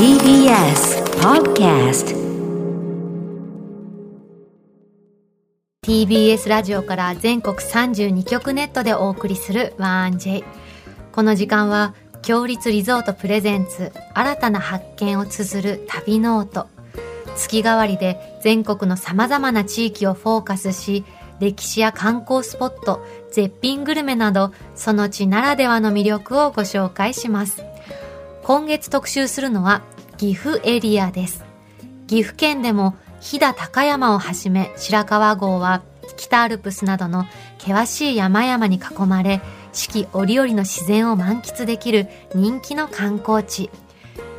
TBS Podcast TBS ラジオから全国32局ネットでお送りする 1J この時間は強立リゾートプレゼンツ新たな発見を綴る旅ノート。月替わりで全国の様々な地域をフォーカスし歴史や観光スポット絶品グルメなどその地ならではの魅力をご紹介します。今月特集するのは岐阜エリアです。岐阜県でも飛騨高山をはじめ白川郷は北アルプスなどの険しい山々に囲まれ四季折々の自然を満喫できる人気の観光地。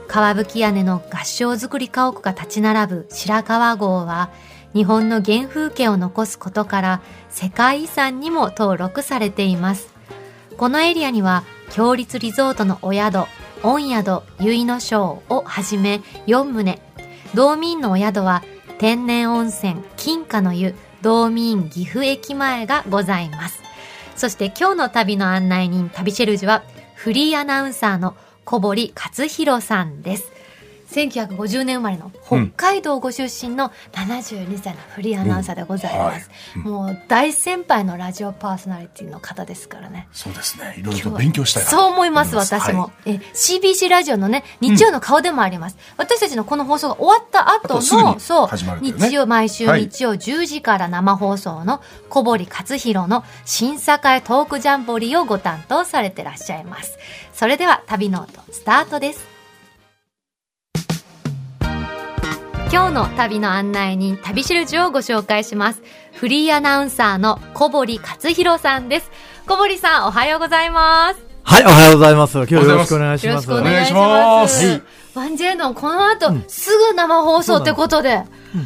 川吹屋根の合掌造り家屋が立ち並ぶ白川郷は日本の原風景を残すことから世界遺産にも登録されています。このエリアには強立リゾートのお宿御宿結の章をはじめ4棟。道民のお宿は天然温泉金華の湯道民岐阜駅前がございます。そして今日の旅の案内人旅シェルジュはフリーアナウンサーの小堀克弘さんです。1950年生まれの北海道ご出身の72歳のフリーアナウンサーでございます、うん。はいもう大先輩のラジオパーソナリティの方ですからね。そうですね。いろいろと勉強したいなそう思います、私も。はえ、CBC ラジオのね、日曜の顔でもあります。私たちのこの放送が終わった後の、そう、日曜、毎週はい。日曜10時から生放送の小堀勝弘の審査会トークジャンボリーをご担当されてらっしゃいます。それでは、旅ノート、スタートです。今日の旅の案内人、旅しるじをご紹介します。フリーアナウンサーの小堀勝弘さんです。小堀さん、おはようございます。はい、おはようございます。今日よろしくお願いしよろします。くお願いしま。いしますはいワンジェイのこの後、すぐ生放送ってことで、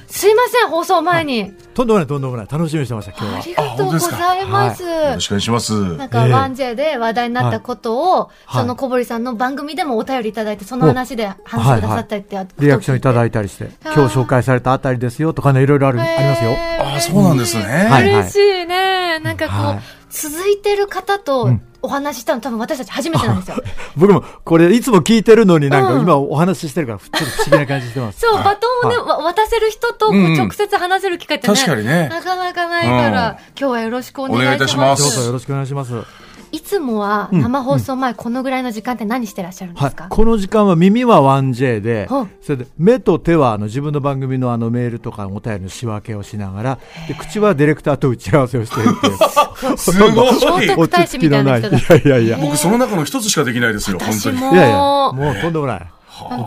すいません、放送前に。とんでもない、とんでもない。楽しみにしてました、今あ日は。りがとうございます。よろしくお願いします。なんか、ええワンジェイで話題になったことを、はいその小堀さんの番組でもお便りいただいて、その話で話してくださったりって、リアクションいただいいたりして、今日紹介されたあたりですよとかね、いろいろある、ありますよ。ああ、そうなんですね。はい嬉しいね。なんかこう、はい続いてる方とお話ししたの多分私たち初めてなんですよ。僕も、これ、いつも聞いてるのになんか、うん今お話ししてるから、ちょっと不思議な感じしてます。そう、はいバトンをね、わ渡せる人と直接話せる機会ってね、確かにねなかなかないから、うん今日はよろしくお願いします。お願いいたしますどうぞよろしくお願いします。いつもは生放送前、このぐらいの時間って何してらっしゃるんではいすか、。この時間は耳は 1J ではい、それで目と手はあの自分の番組のあのメールとかお便りの仕分けをしながら、で口はディレクターと打ち合わせをしているって いう。すご聖い。徳太子みたいな人だ落ち着きのないいやいやいや。僕その中の一つしかできないですよ、本当に。私もいやいや、もうとんでもない。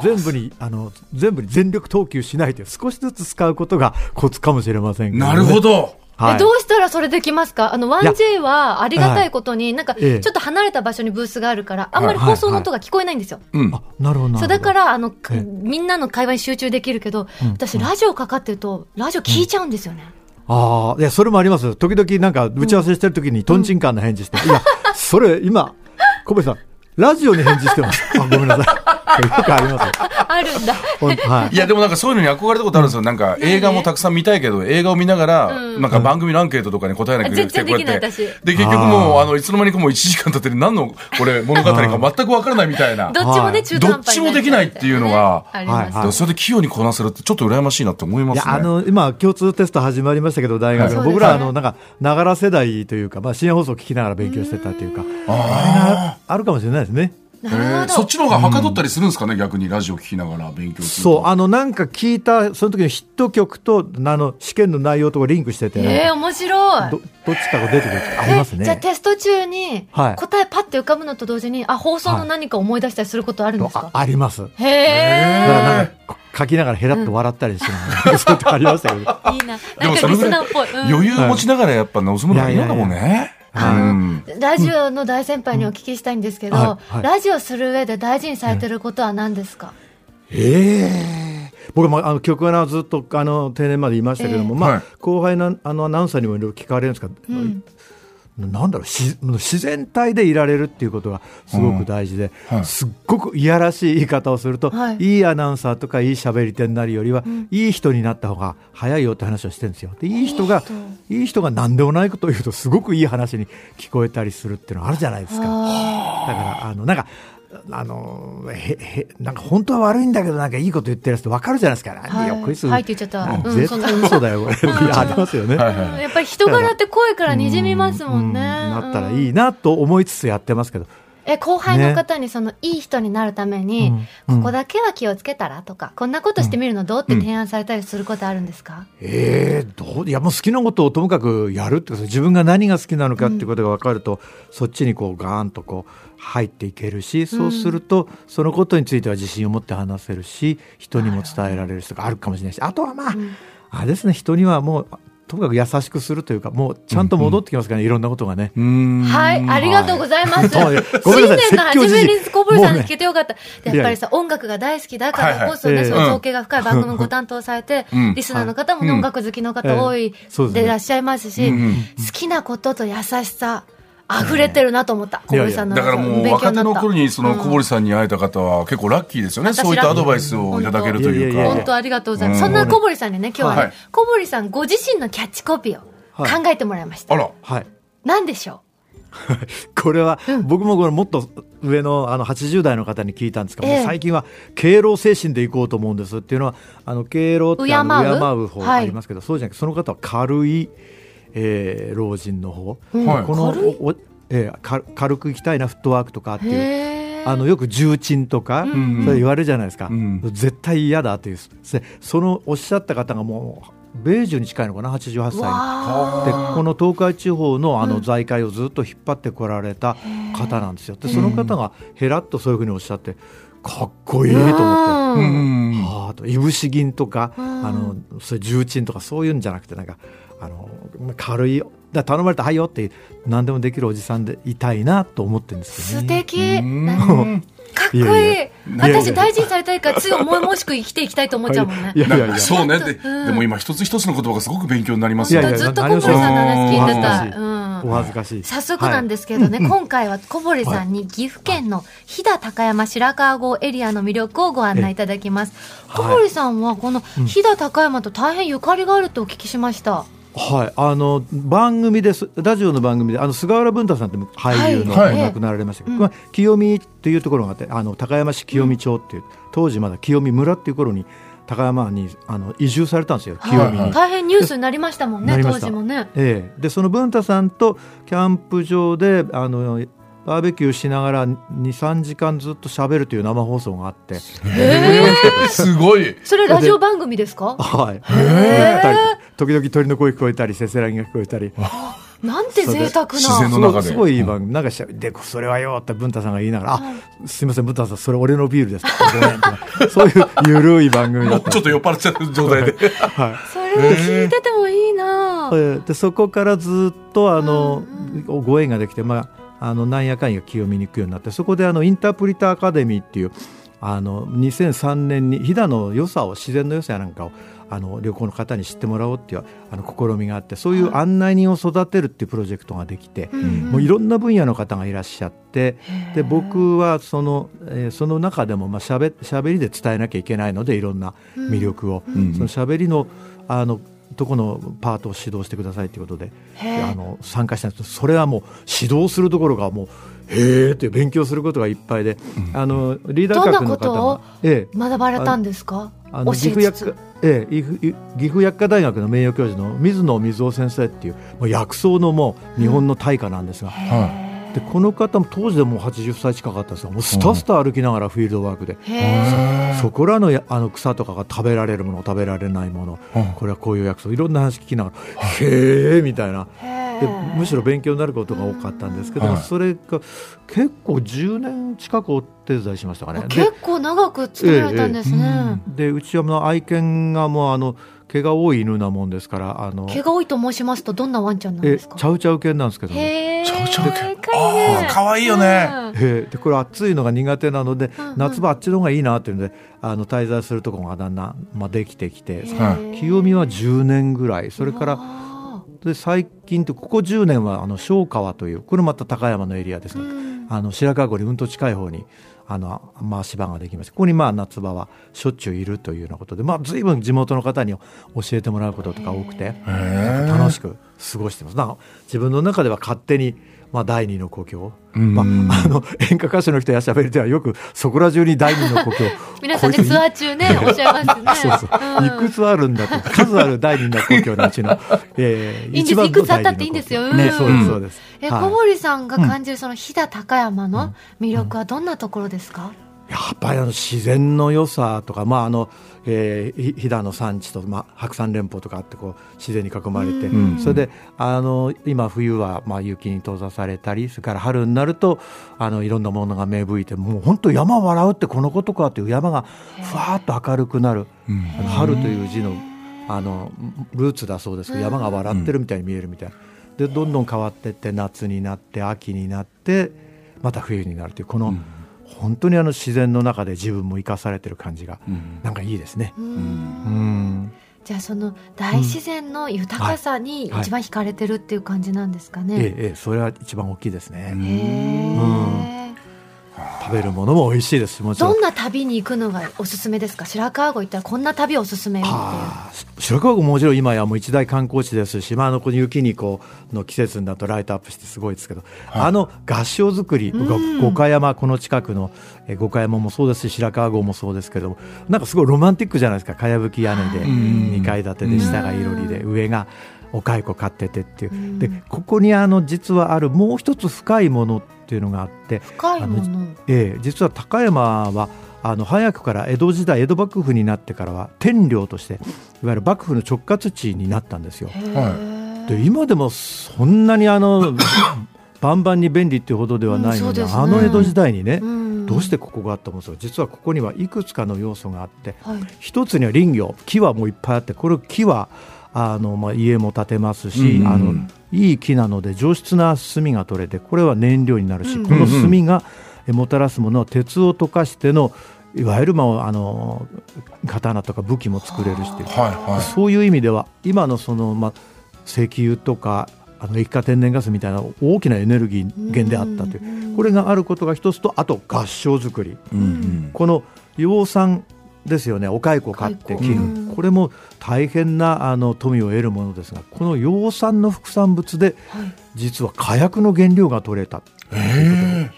全部に、あの、全部に全力投球しないで、少しずつ使うことがコツかもしれませんけどねなるほ。ど。はい。えどうしたらそれできますか？あの、1J はありがたいことに、なんか、ちええょっと離れた場所にブースがあるから、あんまり放送の音が聞こえないんですよ。うん。あ、なるほど。そう、だから、あの、みんなの会話に集中できるけど、うん私、ラジオかかってると、ラジオ聞いちゃうんですよね。ああ、いや、それもあります。時々なんか、打ち合わせしてる時に、トンチンカンな返事して、いや、それ、今、小林さん、ラジオに返事してます。あ、ごめんなさい。よくあります。あるんだ。はいい。や、でもなんかそういうのに憧れたことあるんですよ。なんか映画もたくさん見たいけど、映画を見ながら、なんか番組のアンケートとかに答えなきゃいけなくて、全然できないこうやって私で、結局もう、あの、いつの間にかもう1時間経ってて、何の、これ、物語か全くわからないみたいな。どっちもね、はい中どっちもできないっていうのがあります。はいでそれで器用にこなせるってちょっと羨ましいなって思いますね。いや、あの、今、共通テスト始まりましたけど、大学の。はい僕ら、あの、なんか、ながら世代というか、まあ、深夜放送を聞きながら勉強してたというか、あれがあるかもしれないですね。なるほど。そっちの方がはかどったりするんですかね、逆にラジオ聞きながら勉強すると。そう、あの、なんか聞いた、その時のヒット曲と、あの、試験の内容とかリンクしてて、ええ面白い。どどっちかが出てくる時ありますえじゃあね。テスト中にはい答えパッて浮かぶのと同時に、あ、放送の何か思い出したりすることあるんですか、ああります。だへえ。からなんか、書きながらヘラッと笑ったりしながら、そういうのありましたけど。いいな。でなんかリスナーっぽい。うん余裕持ちながらやっぱ望むのがいいのかもね。ラジオの大先輩にお聞きしたいんですけど、うんはいはい。ラジオする上で大事にされてることは何ですか、ええ。僕もあの曲穴はずっとあの定年まで言いましたけども、まあ、はい後輩のあのアナウンサーにもいろいろ聞かれるんですが、なんだろうし自然体でいられるっていうことがすごく大事で、はい。すっごくいやらしい言い方をすると、はい。い、いアナウンサーとかいい喋り手になるよりは、いい人になった方が早いよって話をしてるんですよ。でいい人がいい人が何でもないことを言うとすごくいい話に聞こえたりするっていうのがあるじゃないですか。だからあのなんかあのへへなんか本当は悪いんだけどなんかいいこと言ってるやつって分かるじゃないですか、はい。いやこいつ、はいって言っちゃった。うん絶対嘘だよ。これありますよね、はいはいやっぱり人柄って声からにじみますもん。ね。うんなったらいいなと思いつつやってますけど、え、後輩の方にその、いい人になるために、うん。ここだけは気をつけたらとか、こんなことしてみるのどうって提案されたりすることあるんですか、ええどう？いやもう好きなことをともかくやるってこと。自分が何が好きなのかっていうことが分かると、そっちにこうガーンとこう入っていけるしそうするとそのことについては自信を持って話せるし人にも伝えられる人があるかもしれないしあとはまあ、あれですね人にはもうともかく優しくするというかもうちゃんと戻ってきますからね、いろんなことがね。はい、ありがとうございます。はい新年の初めに小堀さんに聞けてよかった。でやっぱりさ、音楽が大好きだからこそね、はいはい。そういう造形が深い番組をご担当されて、うん。リスナーの方もね、音楽好きの方多いそうでいらっしゃいますし、うんうん。好きなことと優しさ、溢れてるなと思った。小堀さんのだからもう若手の頃にその小堀さんに会えた方は結構ラッキーですよね。私そういったアドバイスをいただけるというか。本当ありがとうございます。うん。そんな小堀さんにね、今日は小堀さんご自身のキャッチコピーを考えてもらいました。あら。はい。何でしょ これは、僕もこれもっと上のあの80代の方に聞いたんですけど、ええ。最近は敬老精神でいこうと思うんですっていうのはあの敬老ってあの敬う敬う方はいありますけど、そうじゃなくてその方は軽い、えー老人の方、はいこのおえーか軽く行きたいなフットワークとかってう。いうあのよく重鎮とか、ん。それ言われるじゃないですか、うん。絶対嫌だという。でそのおっしゃった方がもう米寿に近いのかな？88歳でこの東海地方のあの財界をずっと引っ張ってこられた方なんですよ。でその方がへらっとそういうふうにおっしゃってかっこいいと思って。はあと。いぶし銀とか、ん。あのそういう重鎮とかそういうんじゃなくてなんかあの軽いだ頼まれたはいよって何でもできるおじさんでいたいなと思ってるんですよ素ね。敵。うん。かっこいい。いやいや。いや私大事にされたいからつい重々しく生きていきたいと思っちゃうもんね。い。やいや。いやそうね。でうん。でも今一つ一つの言葉がすごく勉強になりますよ。ねいやいや。ずっと小堀さんの話聞いてた。お恥ずかしい。うん。お恥ずかしい。早速なんですけどね、今回は小堀さんに岐阜県の飛騨高山白川郷エリアの魅力をご案内いただきます。小堀さんはこの飛騨高山と大変ゆかりがあるとお聞きしました。はい、あの番組です。ラジオの番組であの菅原文太さんって俳優のはい。亡くなられましたけど、うん。まあ、清見っていうところがあってあの高山市清見町っていう、当時まだ清見村っていう頃に高山にあの移住されたんですよ清見に。はい。大変ニュースになりましたもんね、当時もね。ええ、でその文太さんとキャンプ場であのバーベキューしながら23時間ずっと喋るという生放送があって、すごい。それラジオ番組ですか？はい、時々鳥の声聞こえたりせせらぎが聞こえたり。なんて贅沢自然な。の中で。すごいいい番組、なんかしゃでそれはよって文太さんが言いながら、あすみません文太さんそれ俺のビールです。そういうゆるい番組だった。ちょっと酔っ払っちゃう状態で。はい。それを聞いててもいいな。えー。でそこからずっとあの、ご縁ができて、まあ、あのなんやかんや清見に行くようになってそこであのインタープリターアカデミーっていうあの2003年に飛騨の良さを自然の良さやなんかをあの旅行の方に知ってもらおうっていうあの試みがあってそういう案内人を育てるっていうプロジェクトができて、もういろんな分野の方がいらっしゃってで僕はその,、えーその中でもまあしゃべしゃべりで伝えなきゃいけないのでいろんな魅力を、ん。そのしゃべりのあのとこのパートを指導してくださいということであの参加したんですけどそれはもう指導するところがもうへえって勉強することがいっぱいで、あのリーダー格のどんなこと方をが、ええ、学ばれたんですか？教あの岐阜薬科、ええ、岐阜薬科大学の名誉教授の水野水夫先生っていうもう薬草のもう日本の大家なんですが、はでこの方も当時でもう80歳近かったんですがもうスタスタ歩きながらフィールドワークで、そこらのやあの草とかが食べられるもの食べられないもの、うん。これはこういう薬草いろんな話聞きながら、へえみたいな。へでーむしろ勉強になることが多かったんですけど、はい。それが結構10年近くお手伝いしましたかね。で結構長く勤められたんですね。でうちはもう愛犬がもうあの毛が多い犬なもんですからあの毛が多いと申しますとどんなワンちゃんなんえですか？チャウチャウ犬なんですけど、ね。へーちゃうちゃう犬。かわいいね。あーかわいいよね。うん。えーでこれ暑いのが苦手なので、うんうん。夏場あっちの方がいいなっていうのであの滞在するところがだんだん、まあ、できてきて。はい清見は10年ぐらい。それからあで最近ってここ10年はあの小川というこれまた高山のエリアですね、ーうん。あの白川郷にうんと近い方にあのまあ、芝ができましてここにまあ夏場はしょっちゅういるというようなことで、まあ、随分地元の方に教えてもらうこととか多くて楽しく過ごしてます。自分の中では勝手にまあ、第二の故郷、まあ、あの演歌歌手の人やしゃべりではよくそこら中に第二の故郷。皆さんねツアー中ねおっしゃいますね。そうそう、うん、いくつあるんだと数ある第二の故郷のうちの、えー、いいんです。いくつあったっていいんですよ、ね、そうですそうです、え小堀さんが感じるその飛騨高山の魅力はどんなところですか、やっぱりあの自然の良さとか、まああのえー、飛騨の産地と、まあ、白山連峰とかあってこう自然に囲まれて、うん、それであの今冬は、まあ、雪に閉ざされたりそれから春になるとあのいろんなものが芽吹いてもう本当山笑うってこのことかという山がふわっと明るくなる、うん、春という字のあのルーツだそうですけど山が笑ってるみたいに見えるみたい。な。でどんどん変わっていって夏になって秋になってまた冬になるというこの、うん本当にあの自然の中で自分も生かされてる感じが、なんかいいですね。うんじゃあその大自然の豊かさに一番惹かれてるっていう感じなんですかね。はいはい、ええそれは一番大きいですね。うん食べるものも美味しいですもちろん。どんな旅に行くのがおすすめですか？白川郷行ったらこんな旅おすすめっていう。白川郷ももちろん今やもう一大観光地ですし、まあ、あのこの雪にこうの季節になるとライトアップしてすごいですけど、はい、あの合掌造り五箇山この近くの五箇山もそうですし白川郷もそうですけどなんかすごいロマンティックじゃないですか。かやぶき屋根で2階建てで下がいろりで上がお蚕飼っててっていう、でここにあの実はあるもう一つ深いものっていうのがあって深いもの。ええ、実は高山はあの早くから江戸時代江戸幕府になってからは天領としていわゆる幕府の直轄地になったんですよ。で今でもそんなにあの バンバンに便利っていうほどではないのでうんでね、あの江戸時代にね、うん、どうしてここがあったんですか？実はここにはいくつかの要素があって、はい、一つには林業木はもういっぱいあってこれ木はあの、まあ、家も建てますし、うんうん、あのいい木なので上質な炭が取れてこれは燃料になるし、うん、この炭がもたらすものは鉄を溶かしてのいわゆる、まあ、あの刀とか武器も作れるし、はいはい、そういう意味では今のその、まあ、石油とかあの液化天然ガスみたいな大きなエネルギー源であったという。これがあることが一つとあと合掌造り、うんうん、この養蚕ですよね。お蚕を飼って切る、うん、これも大変なあの富を得るものですがこの養蚕の副産物で、はい、実は火薬の原料が取れた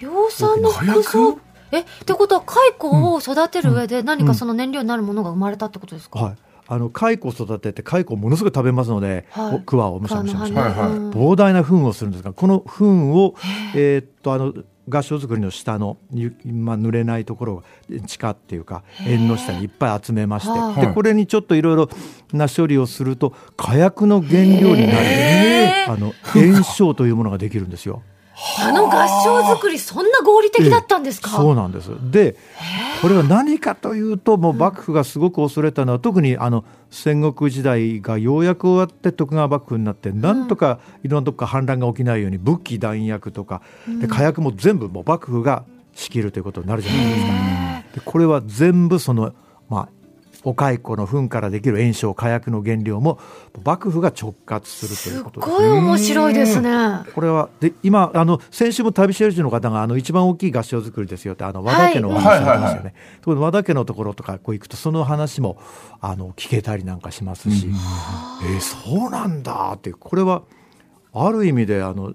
養蚕の副産？えってことは蚕を育てる上で何かその燃料になるものが生まれたってことですか、うんはい。あの蚕を育てて蚕をものすごい食べますので、はい、桑をむしゃむしゃむしゃ、はいはい、膨大な糞をするんですがこの糞を、えー、っとあの合掌造りの下の、まあ、濡れないところ地下っていうか縁の下にいっぱい集めましてでこれにちょっといろいろな処理をすると火薬の原料になる。あの炎症というものができるんですよ。あの合掌造りそんな合理的だったんですか、そうなんです。でこれは何かというともう幕府がすごく恐れたのは、特にあの戦国時代がようやく終わって徳川幕府になってなんとかいろんなとこから反乱が起きないように武器弾薬とかで火薬も全部もう幕府が仕切るということになるじゃないですか。でこれは全部そのまあお蚕の糞からできる炎症火薬の原料も幕府が直轄するということです。すごい面白いですね。これはで今あの先週も旅シェルジュの方があの一番大きい合唱作りですよってあの和田家のお話しましたよね。と、はい、和田家のところとかこう行くとその話もあの聞けたりなんかしますし、えー、そうなんだってこれは。ある意味であの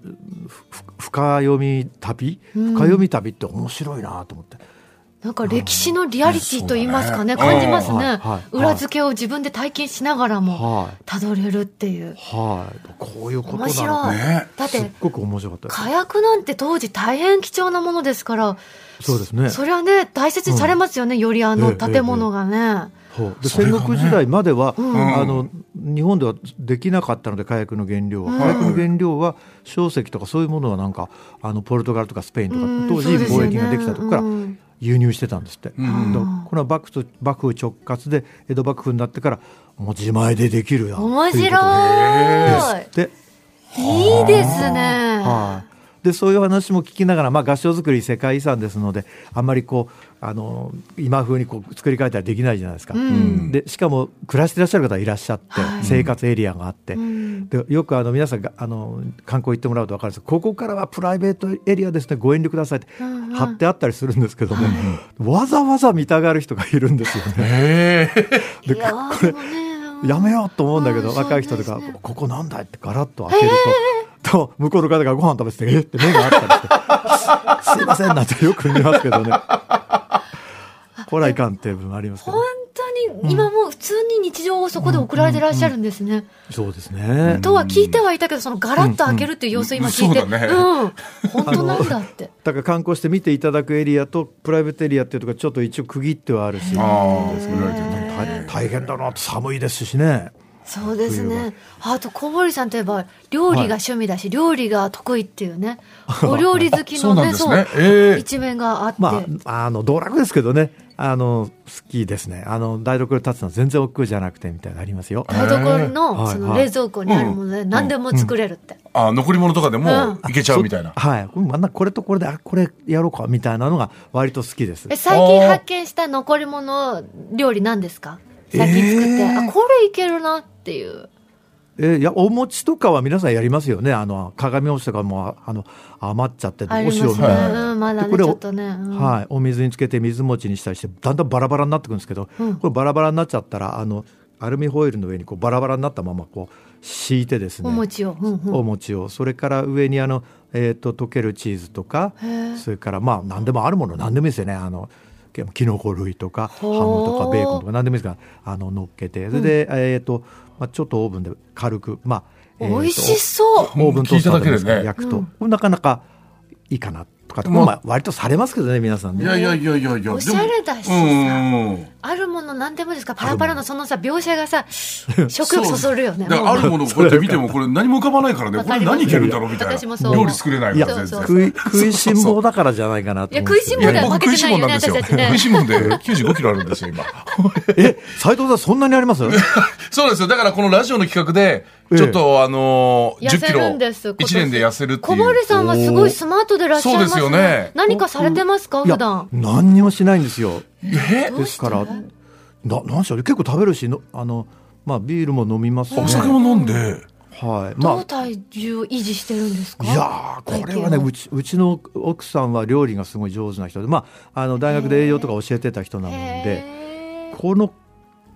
深読み旅？深読み旅って面白いなと思って。なんか歴史のリアリティと言いますかね、ね。感じますね、裏付けを自分で体験しながらもたどれるっていう。はい、こういうこと面白い。だって、すっごく面白かった火薬なんて当時大変貴重なものですから、そうですね。それはね、大切にされますよね、うん、よりあの建物がね。えええで戦国時代までは、ねうん、あの日本ではできなかったので火薬の原料は、うん、火薬の原料は硝石とかそういうものはなんかあのポルトガルとかスペインとか、当時貿易ができたとこから輸入してたんですって、うん、これは幕府幕府直轄で江戸幕府になってからもう自前でできるや面白い。でいいですね、はい、でそういう話も聞きながら、まあ、合掌造り世界遺産ですのであんまりこうあの今風にこう作り変えたりできないじゃないですか、うん、でしかも暮らしてらっしゃる方いらっしゃって、はい、生活エリアがあって、うん、でよくあの皆さんがあの観光行ってもらうと分かるんです。ここからはプライベートエリアですね。ご遠慮くださいって貼ってあったりするんですけども、わざわざ見たがる人がいるんですよね。でこれやめようと思うんだけど、若い人とか「ここなんだい?」ってガラッと開けると。と向こうの方がご飯食べてて「え？っ?」て目があったりして「すいません」なんてよく見ますけどね。これはいかんっていう部分ありますけど。本当に今も普通に日常をそこで送られてらっしゃるんですね。そうですね。とは聞いてはいたけど、そのガラッと開けるっていう様子今聞いて、うん、ね、うん、本当なんだって。だから観光して見ていただくエリアとプライベートエリアっていうとこちょっと一応区切ってはあるし、大変だな寒いですしね。そうですね。あと小堀さんといえば料理が趣味だし、はい、料理が得意っていうね。お料理好きのね、そう、ねえー、一面があって。まあ、あの道楽ですけどね。あの好きですね。あの台所立つの全然億劫じゃなくてみたいなありますよ。台所のその冷蔵庫にあるもので何でも作れるって。あ残り物とかでもいけちゃうみたいな。はい。あんなこれとこれであこれやろうかみたいなのが割と好きです。え最近発見した残り物料理なんですか？最近作って、えー、あこれいけるなっていう。えー、いやお餅とかは皆さんやりますよね。あの鏡餅とかもあの余っちゃってどうしようみたいまだねちょっとね、うん、はい、お水につけて水餅にしたりしてだんだんバラバラになってくるんですけど、うん、これバラバラになっちゃったらあのアルミホイルの上にこうバラバラになったままこう敷いてですね。お餅を、うんうん、お餅を。それから上にあの、えーと、溶けるチーズとかそれからまあ何でもあるもの。何でもいいですよね。あのきのこ類とかハムとかベーコンとか何でもいいですからあの乗っけて。それで、えーとまあ、ちょっとオーブンで軽くまあ美味しそう。オーブントースターで焼くと、なかなかいいかなかって、まあ、割とされますけどね皆さんね。いやいやいやいや。いやおしゃれだしさ、あるもの何でもですか？パラパラのそのさ描写がさ食欲そそるよね。あるものをこうやって見てもこれ何も浮かばないからね。これ何いけるんだろうみたいな。料理作れないから。全然食い食いしん坊だからじゃないかなといや食いしん坊では負けてないよ。ね私たちね。食いしん坊で95キロあるんですよ今。え斉藤さんそんなにあります？そうですよ。だからこのラジオの企画でちょっとあのー、10キロ1年で痩せるっていう。小堀さんはすごいスマートでいらっしゃいますよね。何かされてますか普段？何にもしないんですよ。え？ですからななんしょう結構食べるしのあのまあビールも飲みますお酒も飲んで。はい、まあ、どう体重を維持してるんですか？いやこれはねうちうちの奥さんは料理がすごい上手な人で、まあ、あの大学で栄養とか教えてた人なのでこの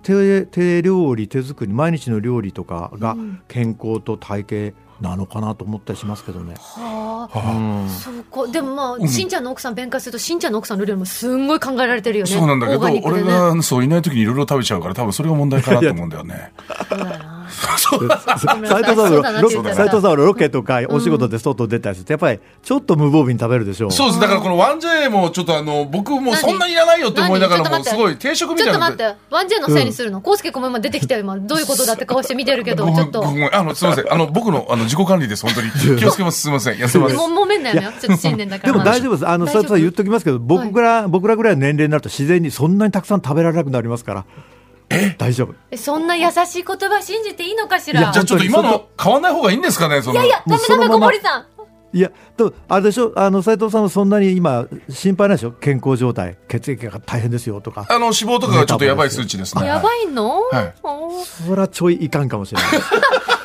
手手料理手作り毎日の料理とかが健康と体型なのかなと思ったりしますけどね。はあ、うん、そうか。でもまあ、しんちゃんの奥さん弁解すると、しんちゃんの奥さんの料理もすんごい考えられてるよね。そうなんだけど、ね、俺がそういない時にいろいろ食べちゃうから、多分それが問題かなと思うんだよね。そうだな。斉藤さんの斉藤さんロケとかお仕事で外出たりするとやっぱりちょっと無防備に食べるでしょう。そうです。だからこのワンジェもちょっとあの僕もそんなにいらないよって思いながらもすごい定食みたいなちょっと待って。ワンジェのせいにするの？康介君も今出てきて今どういうことだって顔して見てるけどちょっと。あのすみません。あの僕のあの自己管理です本当に。気をつけます。すみません。痩せますもめんなよ。ちょっと 新年だから。でも大丈夫です。あの斉藤さん言っときますけど僕ら僕らぐらいの年齢になると自然にそんなにたくさん食べられなくなりますから。え大丈夫。そんな優しい言葉信じていいのかしら？じゃあちょっと今の変わんない方がいいんですかねその。いやいやダメダメ小森さん。いやとあれでしょ？あの斉藤さんはそんなに今心配ないでしょ？健康状態。血液が大変ですよとか。あの脂肪とかがちょっとやばい数値ですね。やばいの、はい、それはちょいいかんかもしれない。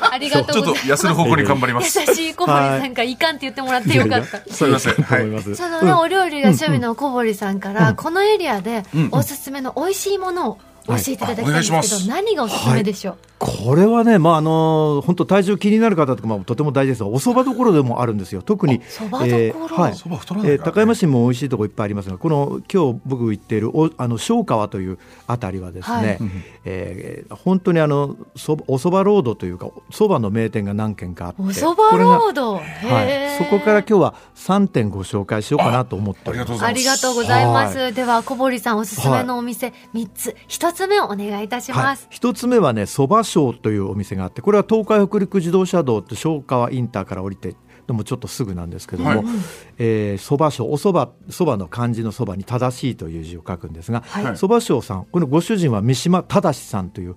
ありがとうちょっと痩せる方向に頑張ります。優しい小堀さんがいかんって言ってもらってよかった、すみません、はい、そのね、お料理が趣味の小堀さんから、このエリアでおすすめの美味しいものを教えていただきたいんですけど、何がおすすめでしょう、これはね、まああの本当体重気になる方とか、まあ、とても大事ですお蕎麦どころでもあるんですよ。特にそばえー、はい。えー、高山市も美味しいところいっぱいありますがこの今日僕行っているおあの小川というあたりはですね、はい、えー、本当にあのそお蕎麦ロードというかそばの名店が何軒かあってお蕎麦ロード、はい、そこから今日は3点ご紹介しようかなと思ってありがとうございます、はい、では小堀さんおすすめのお店3つ。1つ目をお願いいたします、はい、1つ目はね蕎麦賞というお店があってこれは東海北陸自動車道って昭川インターから降りてでもちょっとすぐなんですけども、はい。えー、蕎麦賞お蕎麦蕎麦の漢字の蕎麦に正しいという字を書くんですが蕎麦賞さんこのご主人は三島正さんという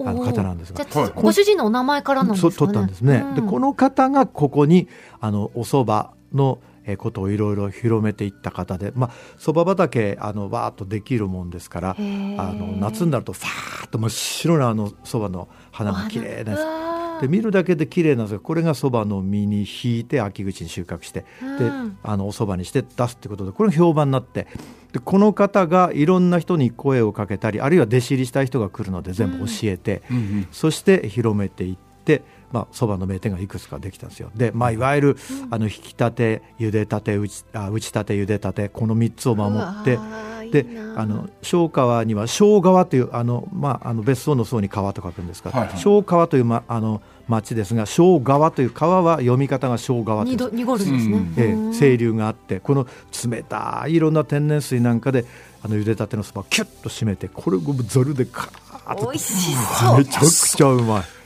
あの方なんですが、ご主人のお名前からなんですか、ね、取ったんですね、うん、でこの方がここにあのお蕎麦のことをいろいろ広めていった方でまあそば畑あのわーっとできるもんですからあの夏になるとファーッと真っ白なあのそばの花が綺麗なで見るだけで綺麗なんですがこれがそばの実に引いて秋口に収穫して、であのおそばにして出すってことでこれが評判になってでこの方がいろんな人に声をかけたりあるいは弟子入りしたい人が来るので全部教えて、うん。うんうん、そして広めていって。まあ、そばの名店がいくつかできたんですよ。で、まあ、いわゆる、あの引き立て茹でたて打ちあ打ちたて茹でたてこの3つを守ってであの小川には小川というあの、まあ、あの別荘の層に川と書くんですが、はいはい、小川という、ま、あの町ですが小川という川は読み方が小川という。濁るんですね、えー、清流があってこの冷たいいろんな天然水なんかであの茹でたてのそばをキュッと締めてこれをざるでカーッと美味しそう。めちゃくちゃうまい。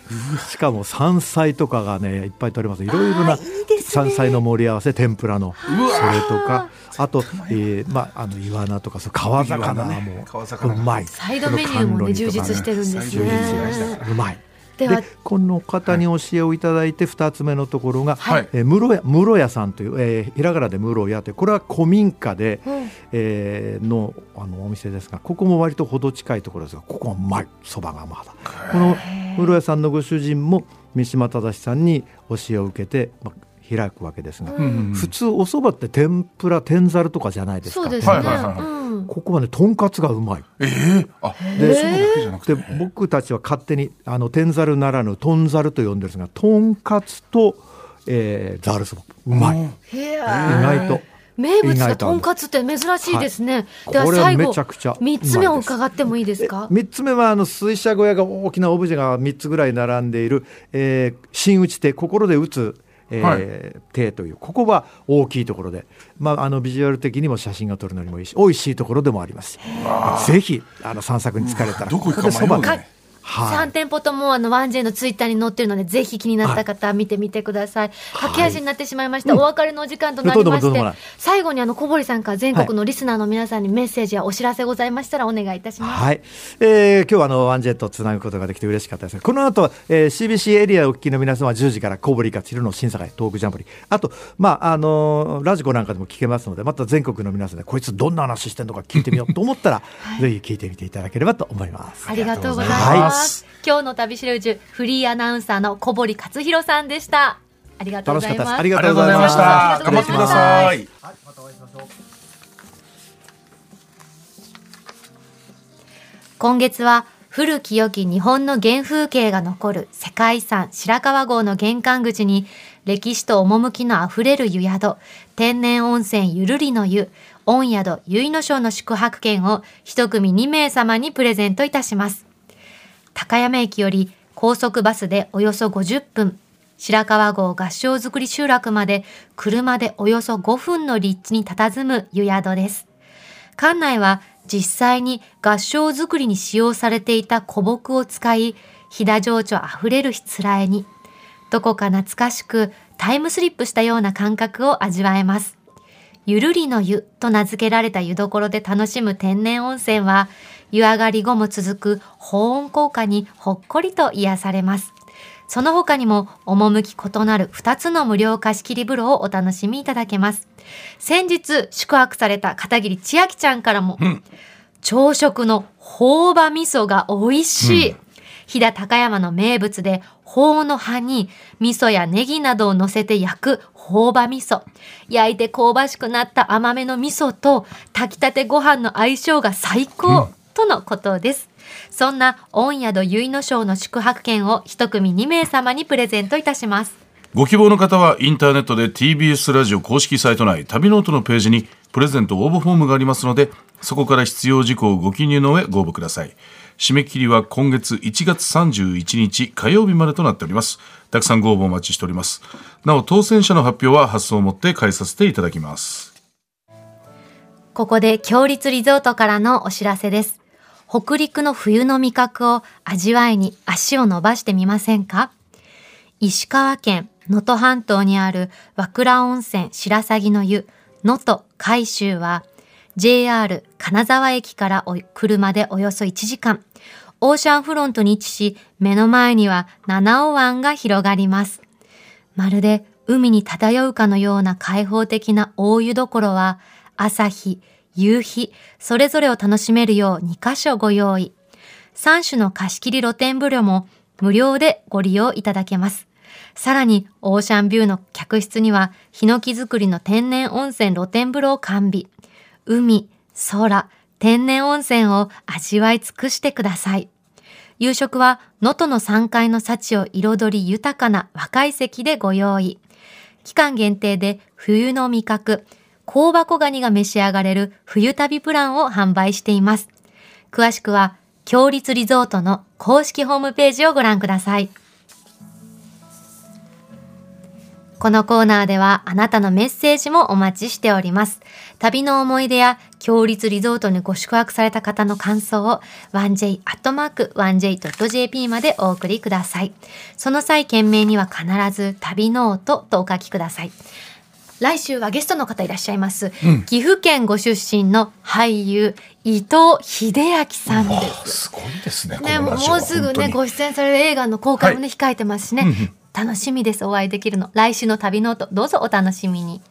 しかも山菜とかがねいっぱい取れます。いろいろな山菜の盛り合わせ天ぷらの。それとかあと、えー、まああのイワナとかそう川魚もうまい。サイドメニューもね充実してるんですね。うまいでこの方に教えをいただいて2つ目のところが、はい。えー、室屋室屋さんという、えー、ひらがなで室屋というこれは古民家で、うん、えー、のあのお店ですがここも割と程近いところですがここはうまいそばがまだ。この室屋さんのご主人も三島忠さんに教えを受けて、まあ、開くわけですが、うん、普通お蕎麦って天ぷら天ざるとかじゃないですか。そうですね。ここはねとんかつがうまい。ええー、あでで僕たちは勝手にあの天ざるならぬとんざると呼んでるんですがとんかつと、えー、ざるそばうまい。意外と。名物がとんかつって珍しいですね。はい、では最後三つ目を伺ってもいいですか？三つ目はあの水車小屋が大きなオブジェが三つぐらい並んでいる、えー、真打ち手心で打つえー、はい、手というここは大きいところで、まあ、あのビジュアル的にも写真が撮るのにもいいし美味しいところでもあります。ぜひあの散策に疲れたらここでそばねはい、3店舗ともあの 1J のツイッターに載ってるので、ぜひ気になった方、見てみてください。駆け足になってしまいました。お別れのお時間となりまして、最後にあの小堀さんから全国のリスナーの皆さんにメッセージやお知らせございましたらお願いいたします。はい。えー、今日はあの 1J とつなぐことができて嬉しかったです。この後は、えー、CBC エリアをお聞きの皆様は10時から小堀勝弘の審査会トークジャンボリー。あと、まあ、あのー、ラジコなんかでも聞けますので、また全国の皆さんでこいつどんな話してんのか聞いてみようと思ったら、はい、ぜひ聞いてみていただければと思います。ありがとうございます。はい、今日のの旅しるじフリーアナウンサーの小堀克弘さんでした。ありがとうございます。ありがとうございました。頑張ってください。はい、またお会いしましょう。今月は古き良き日本の原風景が残る世界遺産白川郷の玄関口に歴史と趣のあふれる湯宿、天然温泉ゆるりの湯、御宿結野省の宿泊券を一組2名様にプレゼントいたします。高山駅より高速バスでおよそ50分、白川郷合掌造り集落まで車でおよそ5分の立地に佇む湯宿です。館内は実際に合掌造りに使用されていた古木を使い、飛騨情緒あふれるしつらえに、どこか懐かしくタイムスリップしたような感覚を味わえます。ゆるりの湯と名付けられた湯どころで楽しむ天然温泉は、湯上がり後も続く保温効果にほっこりと癒されます。その他にも、趣異なる2つの無料貸切風呂をお楽しみいただけます。先日、宿泊された片桐千秋ちゃんからも、うん、朝食の朴葉味噌が美味しい。うん飛騨高山の名物で、頬の葉に味噌やネギなどを乗せて焼く朴葉味噌。焼いて香ばしくなった甘めの味噌と炊きたてご飯の相性が最高。うんとのことです。そんな御宿結の庄の宿泊券を一組2名様にプレゼントいたします。ご希望の方はインターネットで TBS ラジオ公式サイト内旅ノートのページにプレゼント応募フォームがありますのでそこから必要事項をご記入の上ご応募ください。締め切りは今月1月31日火曜日までとなっております。たくさんご応募お待ちしております。なお当選者の発表は発送をもって代えさせていただきます。ここで強立リゾートからのお知らせです北陸の冬の味覚を味わいに足を伸ばしてみませんか？石川県能登半島にある和倉温泉白鷺の湯。能登海州は JR 金沢駅から車でおよそ1時間。オーシャンフロントに位置し目の前には七尾湾が広がります。まるで海に漂うかのような開放的な大湯どころは、朝日、夕日、それぞれを楽しめるよう2カ所ご用意。3種の貸し切り露天風呂も無料でご利用いただけます。さらに、オーシャンビューの客室には、ヒノキ作りの天然温泉露天風呂を完備。海、空、天然温泉を味わい尽くしてください。夕食は、能登の3階の幸を彩り豊かな若い席でご用意。期間限定で冬の味覚、香箱ガニが召し上がれる冬旅プランを販売しています。詳しくは、強立リゾートの公式ホームページをご覧ください。このコーナーではあなたのメッセージもお待ちしております。旅の思い出や強立リゾートにご宿泊された方の感想を 1j.1j.jp までお送りください。その際件名には必ず旅ノートとお書きください。来週はゲストの方いらっしゃいます。うん岐阜県ご出身の俳優伊藤英明さんです。すごいですね。ね、もうすぐね、ご出演される映画の公開もね、は控えてますしね、うんうん楽しみです、お会いできるの。来週の旅ノート、どうぞお楽しみに。